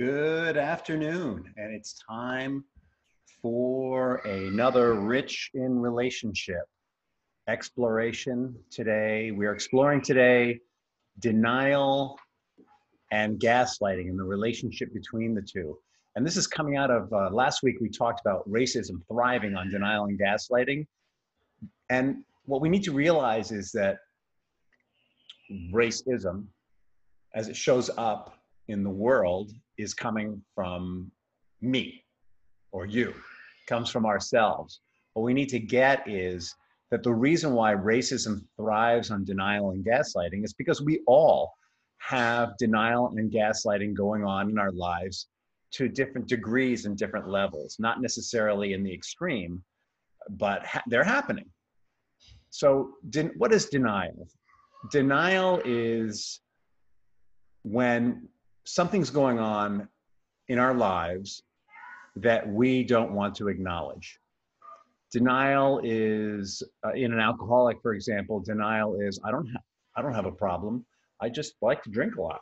Good afternoon, and it's time for another Rich in Relationship exploration today. We are exploring today denial and gaslighting and the relationship between the two. And this is coming out of uh, last week, we talked about racism thriving on denial and gaslighting. And what we need to realize is that racism, as it shows up in the world, is coming from me or you, comes from ourselves. What we need to get is that the reason why racism thrives on denial and gaslighting is because we all have denial and gaslighting going on in our lives to different degrees and different levels, not necessarily in the extreme, but ha- they're happening. So, de- what is denial? Denial is when something's going on in our lives that we don't want to acknowledge. Denial is uh, in an alcoholic, for example. Denial is I don't ha- I don't have a problem. I just like to drink a lot.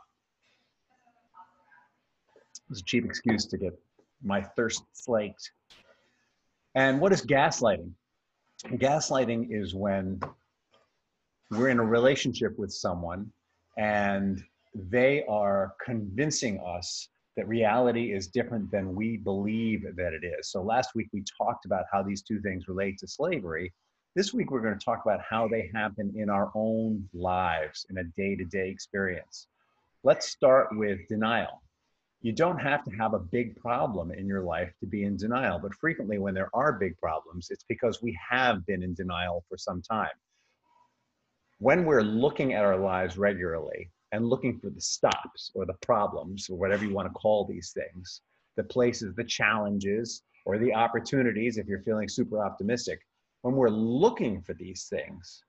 It's a cheap excuse to get my thirst slaked. And what is gaslighting? Gaslighting is when we're in a relationship with someone and they are convincing us that reality is different than we believe that it is. So last week we talked about how these two things relate to slavery. This week we're going to talk about how they happen in our own lives in a day to day experience. Let's start with denial. You don't have to have a big problem in your life to be in denial, but frequently when there are big problems, it's because we have been in denial for some time. When we're looking at our lives regularly, and looking for the stops or the problems or whatever you want to call these things, the places, the challenges, or the opportunities if you're feeling super optimistic. When we're looking for these things,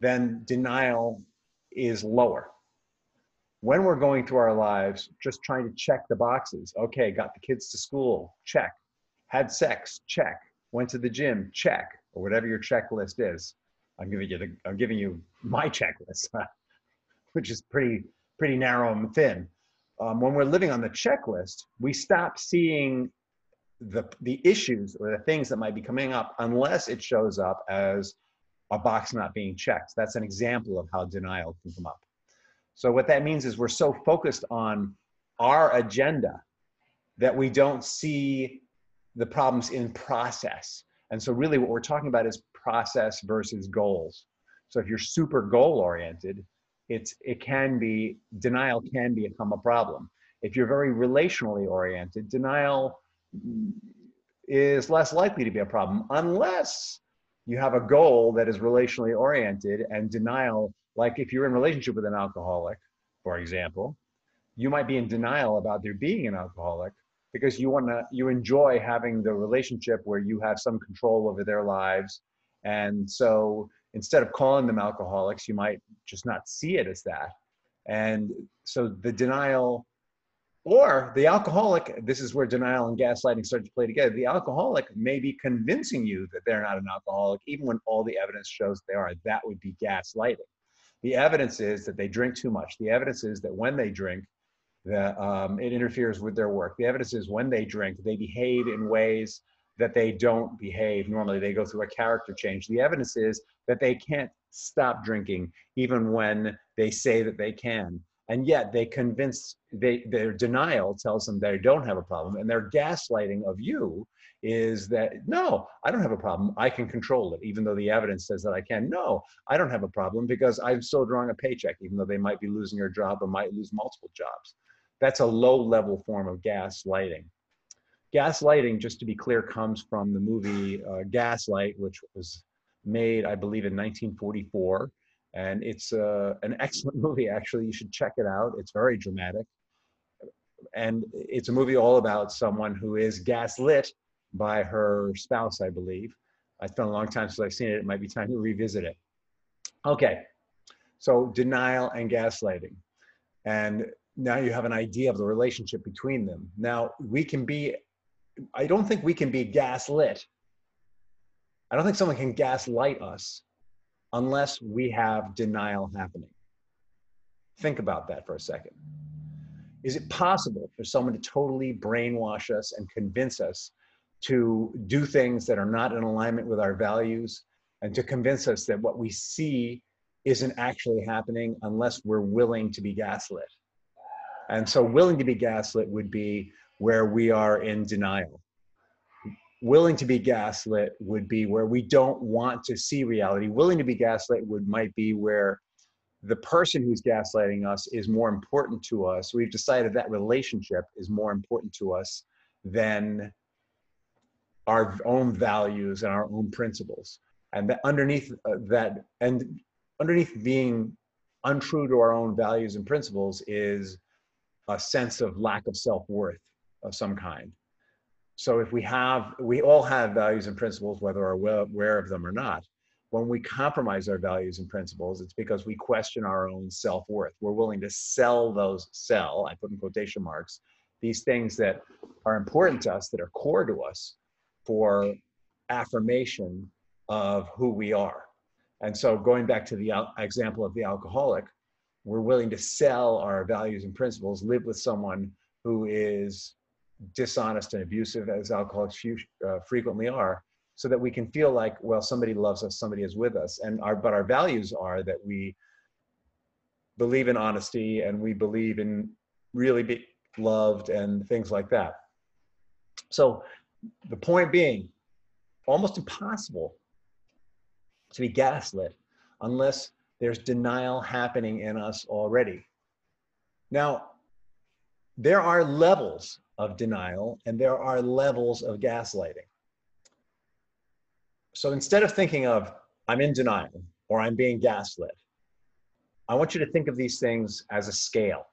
then denial is lower. When we're going through our lives, just trying to check the boxes. Okay, got the kids to school, check. Had sex, check. Went to the gym, check. Or whatever your checklist is. I'm giving you the, I'm giving you my checklist. Which is pretty pretty narrow and thin. Um, when we're living on the checklist, we stop seeing the the issues or the things that might be coming up unless it shows up as a box not being checked. That's an example of how denial can come up. So what that means is we're so focused on our agenda that we don't see the problems in process. And so really what we're talking about is process versus goals. So if you're super goal oriented, it's it can be denial can become a problem. If you're very relationally oriented denial is less likely to be a problem unless you have a goal that is relationally oriented and denial like if you're in relationship with an alcoholic for example you might be in denial about there being an alcoholic because you want to you enjoy having the relationship where you have some control over their lives. And so instead of calling them alcoholics, you might just not see it as that. And so the denial or the alcoholic, this is where denial and gaslighting start to play together. The alcoholic may be convincing you that they're not an alcoholic, even when all the evidence shows they are. That would be gaslighting. The evidence is that they drink too much. The evidence is that when they drink, that um, it interferes with their work. The evidence is when they drink, they behave in ways that they don't behave normally. They go through a character change. The evidence is that they can't stop drinking even when they say that they can. And yet they convince they their denial tells them they don't have a problem. And their gaslighting of you is that no, I don't have a problem. I can control it, even though the evidence says that I can. No, I don't have a problem because I'm still drawing a paycheck, even though they might be losing their job or might lose multiple jobs. That's a low level form of gaslighting. Gaslighting, just to be clear, comes from the movie uh, Gaslight, which was made, I believe, in 1944. And it's uh, an excellent movie, actually. You should check it out. It's very dramatic. And it's a movie all about someone who is gaslit by her spouse, I believe. It's been a long time since I've seen it. It might be time to revisit it. Okay, so denial and gaslighting. And now you have an idea of the relationship between them. Now, we can be I don't think we can be gaslit. I don't think someone can gaslight us unless we have denial happening. Think about that for a second. is it possible for someone to totally brainwash us and convince us to do things that are not in alignment with our values and to convince us that what we see isn't actually happening unless we're willing to be gaslit. And so, willing to be gaslit would be where we are in denial. Willing to be gaslit would be where we don't want to see reality. Willing to be gaslit would might be where the person who's gaslighting us is more important to us. We've decided that relationship is more important to us than our own values and our own principles. And that underneath uh, that, and underneath being untrue to our own values and principles is a sense of lack of self-worth of some kind. So if we have, we all have values and principles, whether we're aware of them or not when we compromise our values and principles, it's because we question our own self worth. We're willing to sell those, sell, I put in quotation marks, these things that are important to us, that are core to us for affirmation of who we are. And so, going back to the example of the alcoholic, we're willing to sell our values and principles, live with someone who is dishonest and abusive, as alcoholics uh, frequently are, so that we can feel like well somebody loves us somebody is with us. And our but our values are that we believe in honesty and we believe in really be loved and things like that. So the point being almost impossible to be gaslit unless there's denial happening in us already. Now there are levels of denial and there are levels of gaslighting so instead of thinking of, I'm in denial or I'm being gaslit, I want you to think of these things as a scale.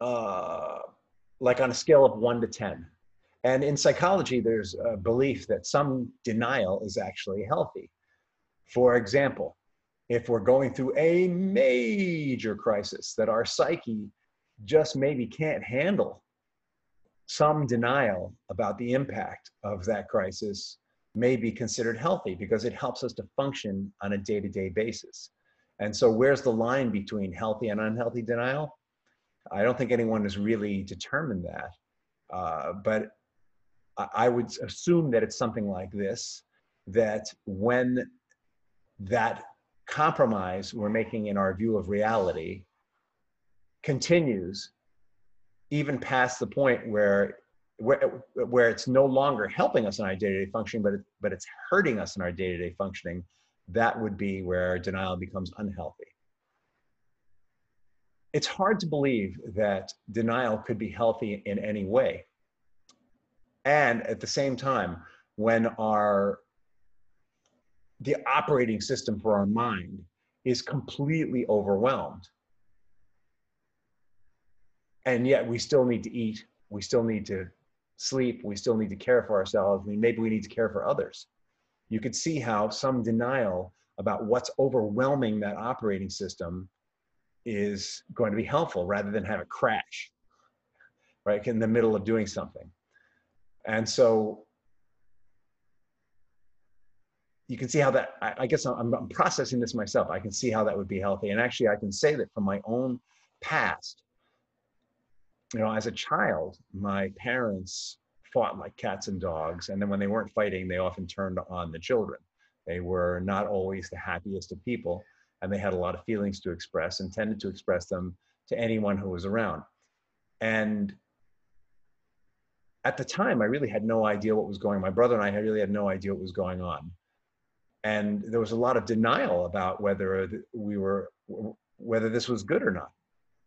Uh, like on a scale of one to 10. And in psychology, there's a belief that some denial is actually healthy. For example, if we're going through a major crisis that our psyche just maybe can't handle, some denial about the impact of that crisis may be considered healthy because it helps us to function on a day to day basis. And so, where's the line between healthy and unhealthy denial? I don't think anyone has really determined that. Uh, but I would assume that it's something like this that when that compromise we're making in our view of reality continues even past the point where where, where it's no longer helping us in our day-to-day functioning, but it, but it's hurting us in our day-to-day functioning, that would be where denial becomes unhealthy. It's hard to believe that denial could be healthy in any way. And at the same time, when our the operating system for our mind is completely overwhelmed, and yet we still need to eat we still need to sleep we still need to care for ourselves mean, maybe we need to care for others. You could see how some denial about what's overwhelming that operating system is going to be helpful rather than have it crash right in the middle of doing something. And so you can see how that i, I guess I'm, I'm processing this myself. I can see how that would be healthy. And actually i can say that from my own past you know, as a child, my parents fought like cats and dogs. And then when they weren't fighting, they often turned on the children. They were not always the happiest of people, and they had a lot of feelings to express and tended to express them to anyone who was around. And at the time, I really had no idea what was going on. My brother and I really had no idea what was going on. And there was a lot of denial about whether we were, whether this was good or not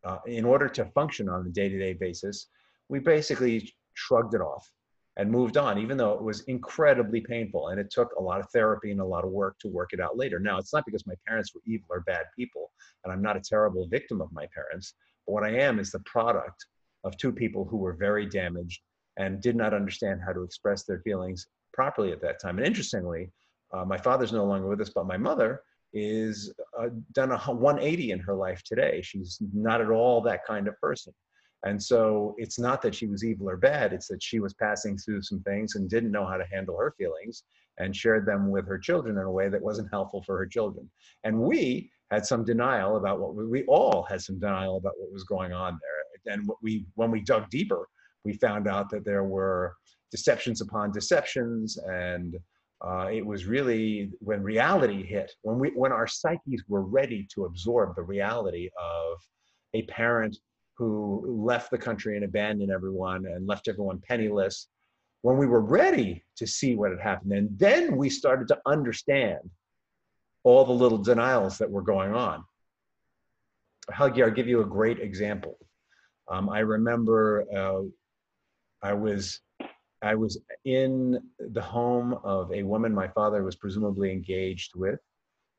uh, in order to function on a day-to-day basis, we basically shrugged it off and moved on, even though it was incredibly painful. And it took a lot of therapy and a lot of work to work it out later. Now, it's not because my parents were evil or bad people, and I'm not a terrible victim of my parents. But what I am is the product of two people who were very damaged and did not understand how to express their feelings properly at that time. And interestingly, uh, my father's no longer with us, but my mother is uh, done a 180 in her life today. She's not at all that kind of person. And so it's not that she was evil or bad, it's that she was passing through some things and didn't know how to handle her feelings and shared them with her children in a way that wasn't helpful for her children. And we had some denial about what we, we all had some denial about what was going on there. And what we, when we dug deeper, we found out that there were deceptions upon deceptions and uh, it was really when reality hit when we when our psyches were ready to absorb the reality of a parent who left the country and abandoned everyone and left everyone penniless when we were ready to see what had happened and then we started to understand all the little denials that were going on Helgi, I'll give you a great example. Um, I remember uh, I was I was in the home of a woman my father was presumably engaged with.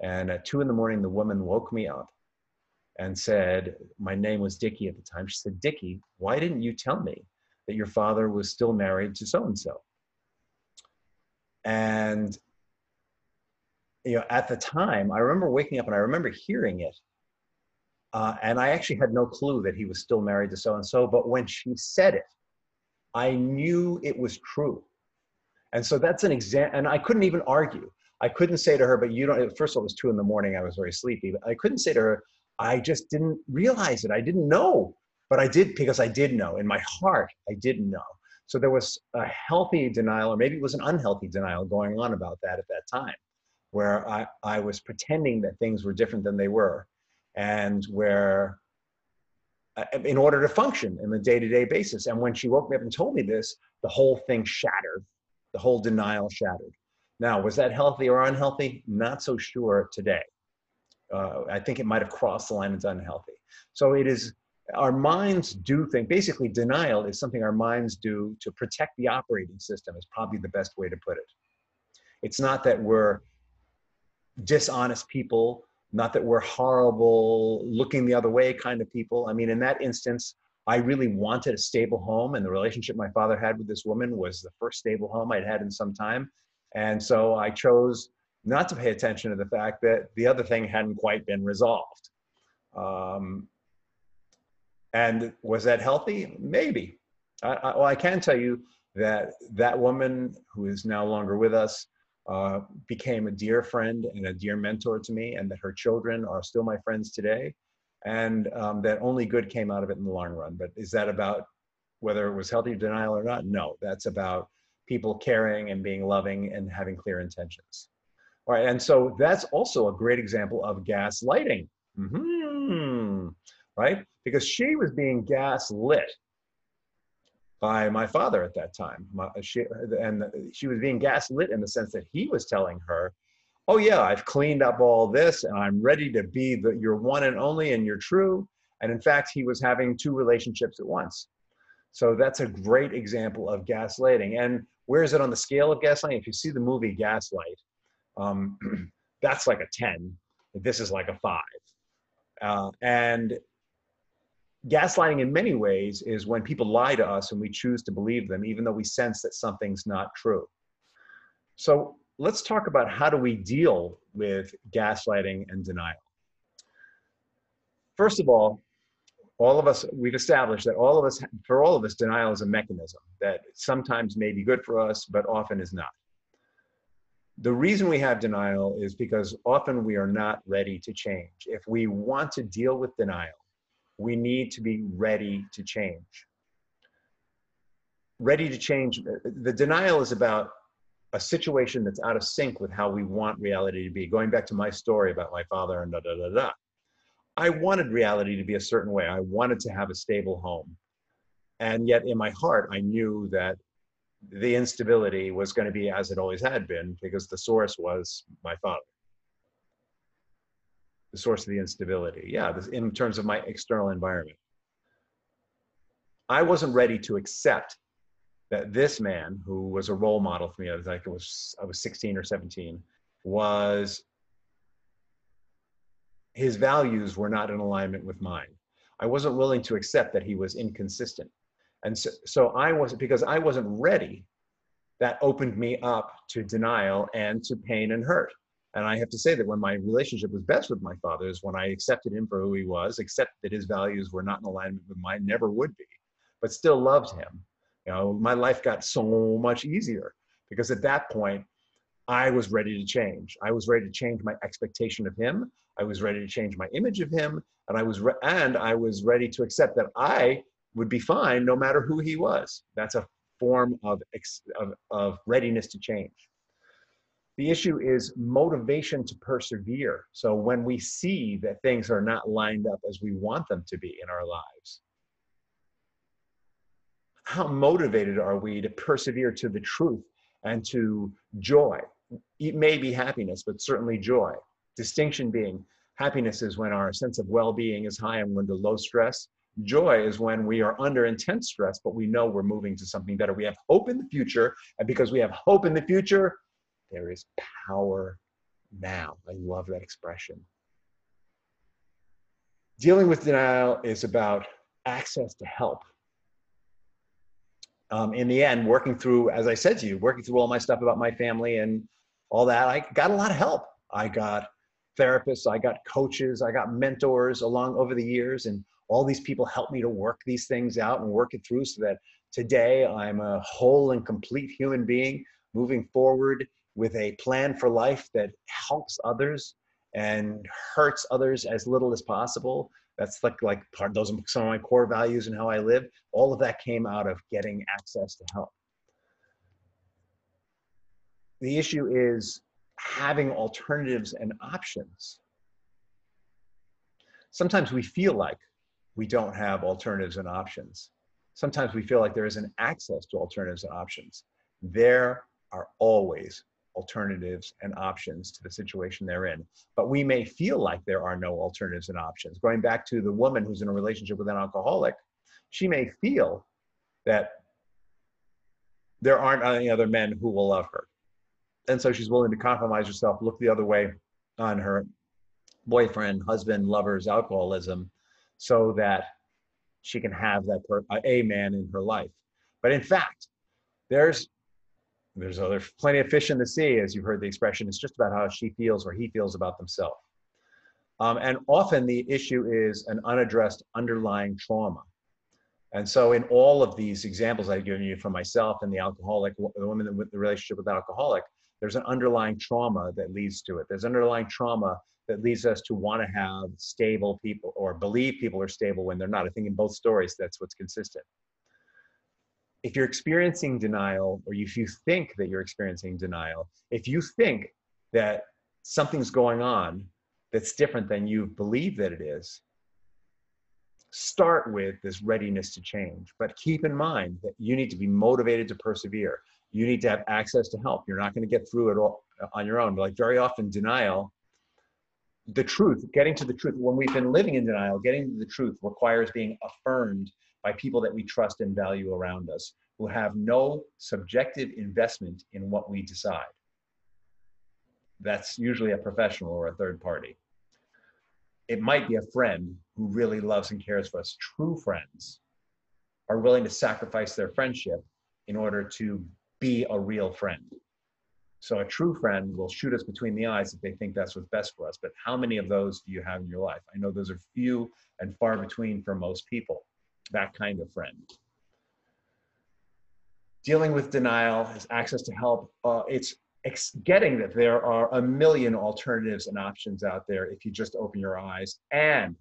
And at two in the morning, the woman woke me up and said, My name was Dickie at the time. She said, Dickie, why didn't you tell me that your father was still married to so and so? And you know, at the time, I remember waking up and I remember hearing it. Uh, and I actually had no clue that he was still married to so and so. But when she said it, I knew it was true. And so that's an example, and I couldn't even argue. I couldn't say to her, but you don't, first of all, it was two in the morning. I was very sleepy, but I couldn't say to her, I just didn't realize it. I didn't know, but I did because I did know. In my heart, I didn't know. So there was a healthy denial, or maybe it was an unhealthy denial going on about that at that time, where I, I was pretending that things were different than they were, and where in order to function in the day-to-day basis. And when she woke me up and told me this, the whole thing shattered. The whole denial shattered. Now, was that healthy or unhealthy? Not so sure today. Uh, I think it might have crossed the line into unhealthy. So it is, our minds do think, basically denial is something our minds do to protect the operating system is probably the best way to put it. It's not that we're dishonest people not that we're horrible, looking the other way kind of people. I mean, in that instance, I really wanted a stable home, and the relationship my father had with this woman was the first stable home I'd had in some time. And so I chose not to pay attention to the fact that the other thing hadn't quite been resolved. Um, and was that healthy? Maybe. I, I, well, I can tell you that that woman who is now longer with us uh, became a dear friend and a dear mentor to me, and that her children are still my friends today, and um, that only good came out of it in the long run. But is that about whether it was healthy denial or not? No, that's about people caring and being loving and having clear intentions. All right, and so that's also a great example of gaslighting. Mm-hmm. Right? Because she was being gaslit by my father at that time. My, she, and she was being gaslit in the sense that he was telling her, "Oh yeah, I've cleaned up all this, and I'm ready to be the your one and only, and you're true." And in fact, he was having two relationships at once. So that's a great example of gaslighting. And where is it on the scale of gaslighting? If you see the movie Gaslight, um, that's like a ten. This is like a five. Uh, and gaslighting in many ways is when people lie to us and we choose to believe them even though we sense that something's not true. So let's talk about how do we deal with gaslighting and denial. First of all all of us we've established that all of us for all of us denial is a mechanism that sometimes may be good for us but often is not. The reason we have denial is because often we are not ready to change. If we want to deal with denial we need to be ready to change. Ready to change, the denial is about a situation that's out of sync with how we want reality to be. Going back to my story about my father and da da da da. I wanted reality to be a certain way. I wanted to have a stable home. And yet in my heart, I knew that the instability was going to be as it always had been because the source was my father the source of the instability. Yeah, this, in terms of my external environment. I wasn't ready to accept that this man, who was a role model for me, I was like, it was I was 16 or 17, was his values were not in alignment with mine. I wasn't willing to accept that he was inconsistent. And so, so I wasn't, because I wasn't ready, that opened me up to denial and to pain and hurt. And I have to say that when my relationship was best with my father is when I accepted him for who he was, accepted that his values were not in alignment with mine, never would be, but still loved him. You know, my life got so much easier because at that point, I was ready to change. I was ready to change my expectation of him. I was ready to change my image of him, and I was re- and I was ready to accept that I would be fine no matter who he was. That's a form of, ex- of, of readiness to change. The issue is motivation to persevere. So when we see that things are not lined up as we want them to be in our lives, how motivated are we to persevere to the truth and to joy? It may be happiness, but certainly joy. Distinction being happiness is when our sense of well being is high and we're under low stress. Joy is when we are under intense stress, but we know we're moving to something better. We have hope in the future. And because we have hope in the future, there is power now. I love that expression. Dealing with denial is about access to help. Um, in the end, working through, as I said to you, working through all my stuff about my family and all that, I got a lot of help. I got therapists, I got coaches, I got mentors along over the years, and all these people helped me to work these things out and work it through so that today I'm a whole and complete human being moving forward with a plan for life that helps others and hurts others as little as possible. That's like like part those are some of my core values and how I live. All of that came out of getting access to help. The issue is having alternatives and options. Sometimes we feel like we don't have alternatives and options. Sometimes we feel like there isn't access to alternatives and options. There are always alternatives and options to the situation they're in. But we may feel like there are no alternatives and options. Going back to the woman who's in a relationship with an alcoholic, she may feel that there aren't any other men who will love her. And so she's willing to compromise herself, look the other way on her boyfriend, husband, lover's alcoholism so that she can have that per- a man in her life. But in fact, there's there's other plenty of fish in the sea, as you've heard the expression. It's just about how she feels or he feels about themselves. Um, and often the issue is an unaddressed underlying trauma. And so, in all of these examples I've given you from myself and the alcoholic, the woman with the relationship with the alcoholic, there's an underlying trauma that leads to it. There's underlying trauma that leads us to want to have stable people or believe people are stable when they're not. I think in both stories, that's what's consistent if you're experiencing denial or if you think that you're experiencing denial, if you think that something's going on that's different than you believe that it is, start with this readiness to change. But keep in mind that you need to be motivated to persevere. You need to have access to help. You're not going to get through it all uh, on your own. Like very often, denial, the truth, getting to the truth, when we've been living in denial, getting to the truth requires being affirmed by people that we trust and value around us who have no subjective investment in what we decide. That's usually a professional or a third party. It might be a friend who really loves and cares for us. True friends are willing to sacrifice their friendship in order to be a real friend. So a true friend will shoot us between the eyes if they think that's what's best for us. But how many of those do you have in your life? I know those are few and far between for most people that kind of friend. Dealing with denial is access to help. Uh, it's getting that there are a million alternatives and options out there if you just open your eyes. And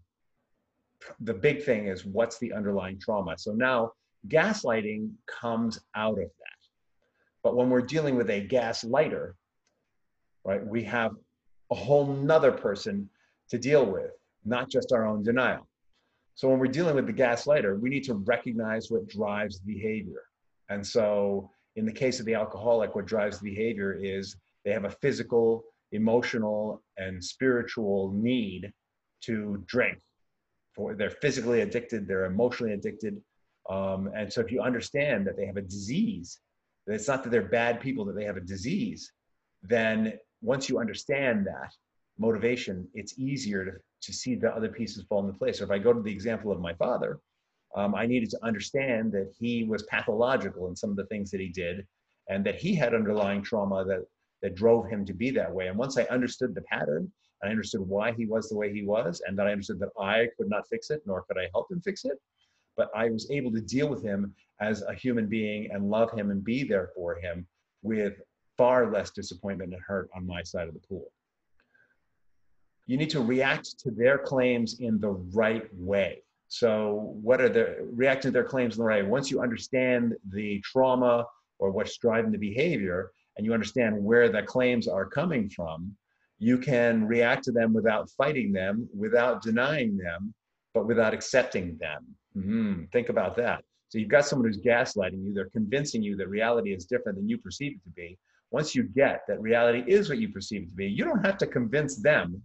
the big thing is what's the underlying trauma? So now gaslighting comes out of that. But when we're dealing with a gaslighter, right, we have a whole nother person to deal with, not just our own denial. So when we're dealing with the gaslighter, we need to recognize what drives the behavior. And so in the case of the alcoholic, what drives the behavior is they have a physical, emotional, and spiritual need to drink. For they're physically addicted, they're emotionally addicted. Um, and so if you understand that they have a disease, that it's not that they're bad people, that they have a disease, then once you understand that motivation, it's easier to to see the other pieces fall into place. So if I go to the example of my father, um, I needed to understand that he was pathological in some of the things that he did, and that he had underlying trauma that that drove him to be that way. And once I understood the pattern, I understood why he was the way he was, and that I understood that I could not fix it, nor could I help him fix it. But I was able to deal with him as a human being and love him and be there for him with far less disappointment and hurt on my side of the pool. You need to react to their claims in the right way. So, what are the reacting to their claims in the right way? Once you understand the trauma or what's driving the behavior, and you understand where the claims are coming from, you can react to them without fighting them, without denying them, but without accepting them. Mm-hmm. Think about that. So you've got someone who's gaslighting you, they're convincing you that reality is different than you perceive it to be. Once you get that reality is what you perceive it to be, you don't have to convince them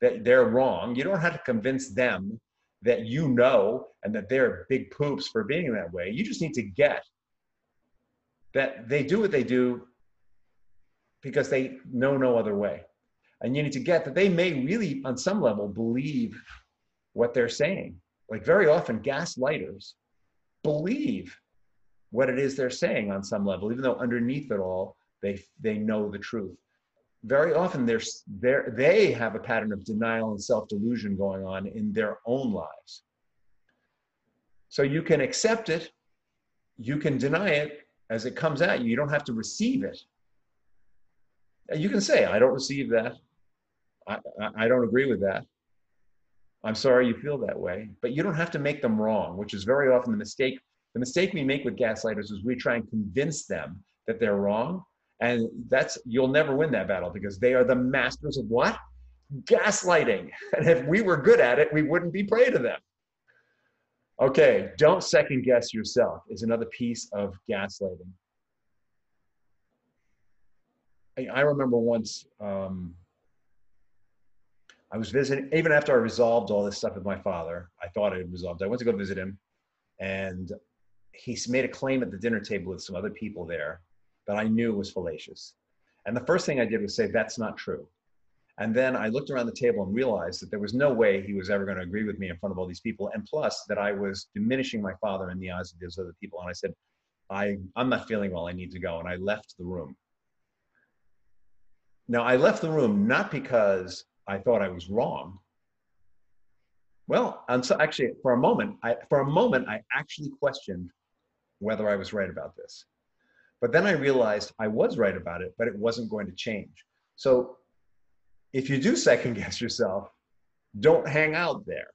that they're wrong. You don't have to convince them that you know and that they're big poops for being that way. You just need to get that they do what they do because they know no other way. And you need to get that they may really, on some level, believe what they're saying. Like very often, gaslighters believe what it is they're saying on some level, even though underneath it all, they, they know the truth. Very often, they have a pattern of denial and self delusion going on in their own lives. So you can accept it, you can deny it as it comes at you. You don't have to receive it. You can say, I don't receive that. I, I don't agree with that. I'm sorry you feel that way, but you don't have to make them wrong, which is very often the mistake. The mistake we make with gaslighters is we try and convince them that they're wrong. And that's, you'll never win that battle because they are the masters of what? Gaslighting. And if we were good at it, we wouldn't be prey to them. Okay, don't second guess yourself is another piece of gaslighting. I, I remember once um, I was visiting, even after I resolved all this stuff with my father, I thought I had resolved. I went to go visit him, and he made a claim at the dinner table with some other people there that I knew was fallacious. And the first thing I did was say, That's not true. And then I looked around the table and realized that there was no way he was ever going to agree with me in front of all these people. And plus, that I was diminishing my father in the eyes of those other people. And I said, I, I'm not feeling well. I need to go. And I left the room. Now, I left the room not because I thought I was wrong. Well, and so actually, for a moment, I, for a moment, I actually questioned whether I was right about this. But then I realized I was right about it, but it wasn't going to change. So if you do second guess yourself, don't hang out there.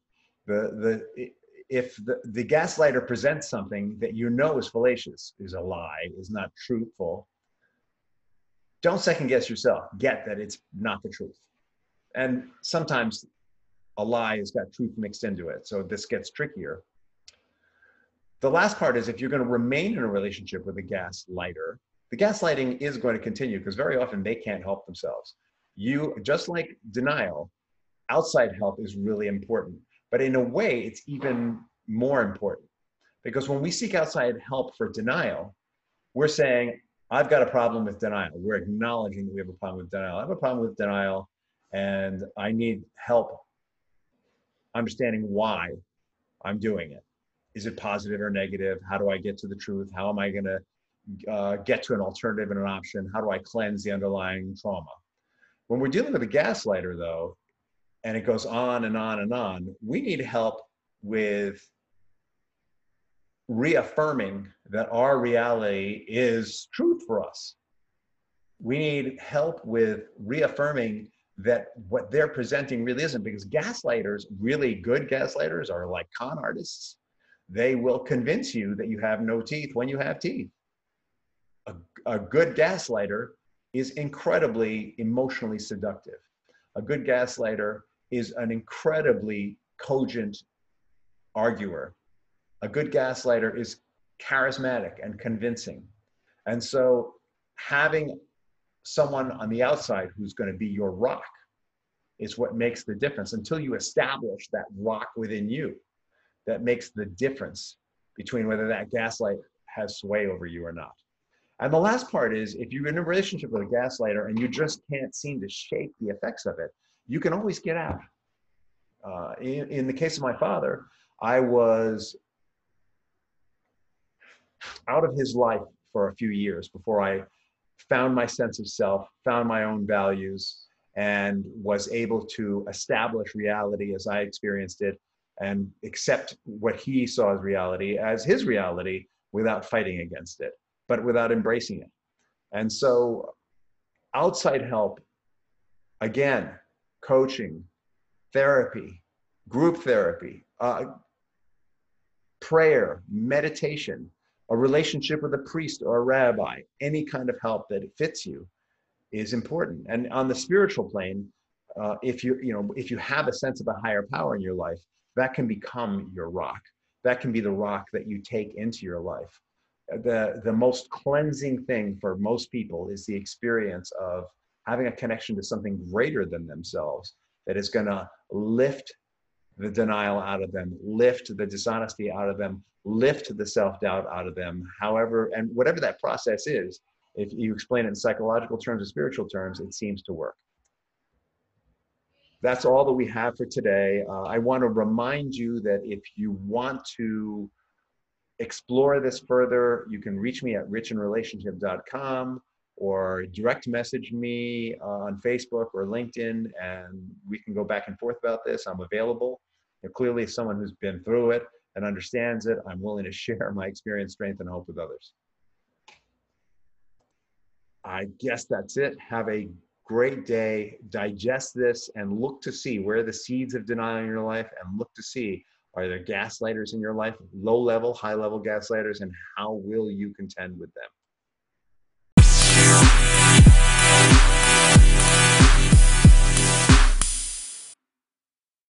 The, the, if the, the gaslighter presents something that you know is fallacious, is a lie, is not truthful, don't second guess yourself. Get that it's not the truth and sometimes a lie has got truth mixed into it. So this gets trickier. The last part is if you're going to remain in a relationship with a gaslighter, the gaslighting is going to continue because very often they can't help themselves. You, just like denial, outside help is really important. But in a way, it's even more important because when we seek outside help for denial, we're saying, I've got a problem with denial. We're acknowledging that we have a problem with denial. I have a problem with denial and I need help understanding why I'm doing it. Is it positive or negative? How do I get to the truth? How am I going to uh, get to an alternative and an option? How do I cleanse the underlying trauma? When we're dealing with a gaslighter, though, and it goes on and on and on, we need help with reaffirming that our reality is truth for us. We need help with reaffirming that what they're presenting really isn't because gaslighters, really good gaslighters, are like con artists. They will convince you that you have no teeth when you have teeth. A, a good gaslighter is incredibly emotionally seductive. A good gaslighter is an incredibly cogent arguer. A good gaslighter is charismatic and convincing. And so having someone on the outside who's going to be your rock is what makes the difference until you establish that rock within you that makes the difference between whether that gaslight has sway over you or not. And the last part is if you're in a relationship with a gaslighter and you just can't seem to shake the effects of it, you can always get out. Uh, in, in the case of my father, I was out of his life for a few years before I found my sense of self, found my own values, and was able to establish reality as I experienced it and accept what he saw as reality as his reality without fighting against it, but without embracing it. And so outside help, again, coaching, therapy, group therapy, uh, prayer, meditation, a relationship with a priest or a rabbi, any kind of help that fits you is important. And on the spiritual plane, uh, if you you know if you have a sense of a higher power in your life, that can become your rock. That can be the rock that you take into your life. The the most cleansing thing for most people is the experience of having a connection to something greater than themselves that is going to lift the denial out of them, lift the dishonesty out of them, lift the self doubt out of them, however, and whatever that process is, if you explain it in psychological terms or spiritual terms, it seems to work. That's all that we have for today. Uh, I want to remind you that if you want to explore this further, you can reach me at richinrelationship.com or direct message me on Facebook or LinkedIn, and we can go back and forth about this. I'm available. And clearly, someone who's been through it and understands it, I'm willing to share my experience, strength, and hope with others. I guess that's it. Have a great day. Digest this and look to see where the seeds of denial in your life and look to see are there gaslighters in your life, low level, high level gaslighters, and how will you contend with them?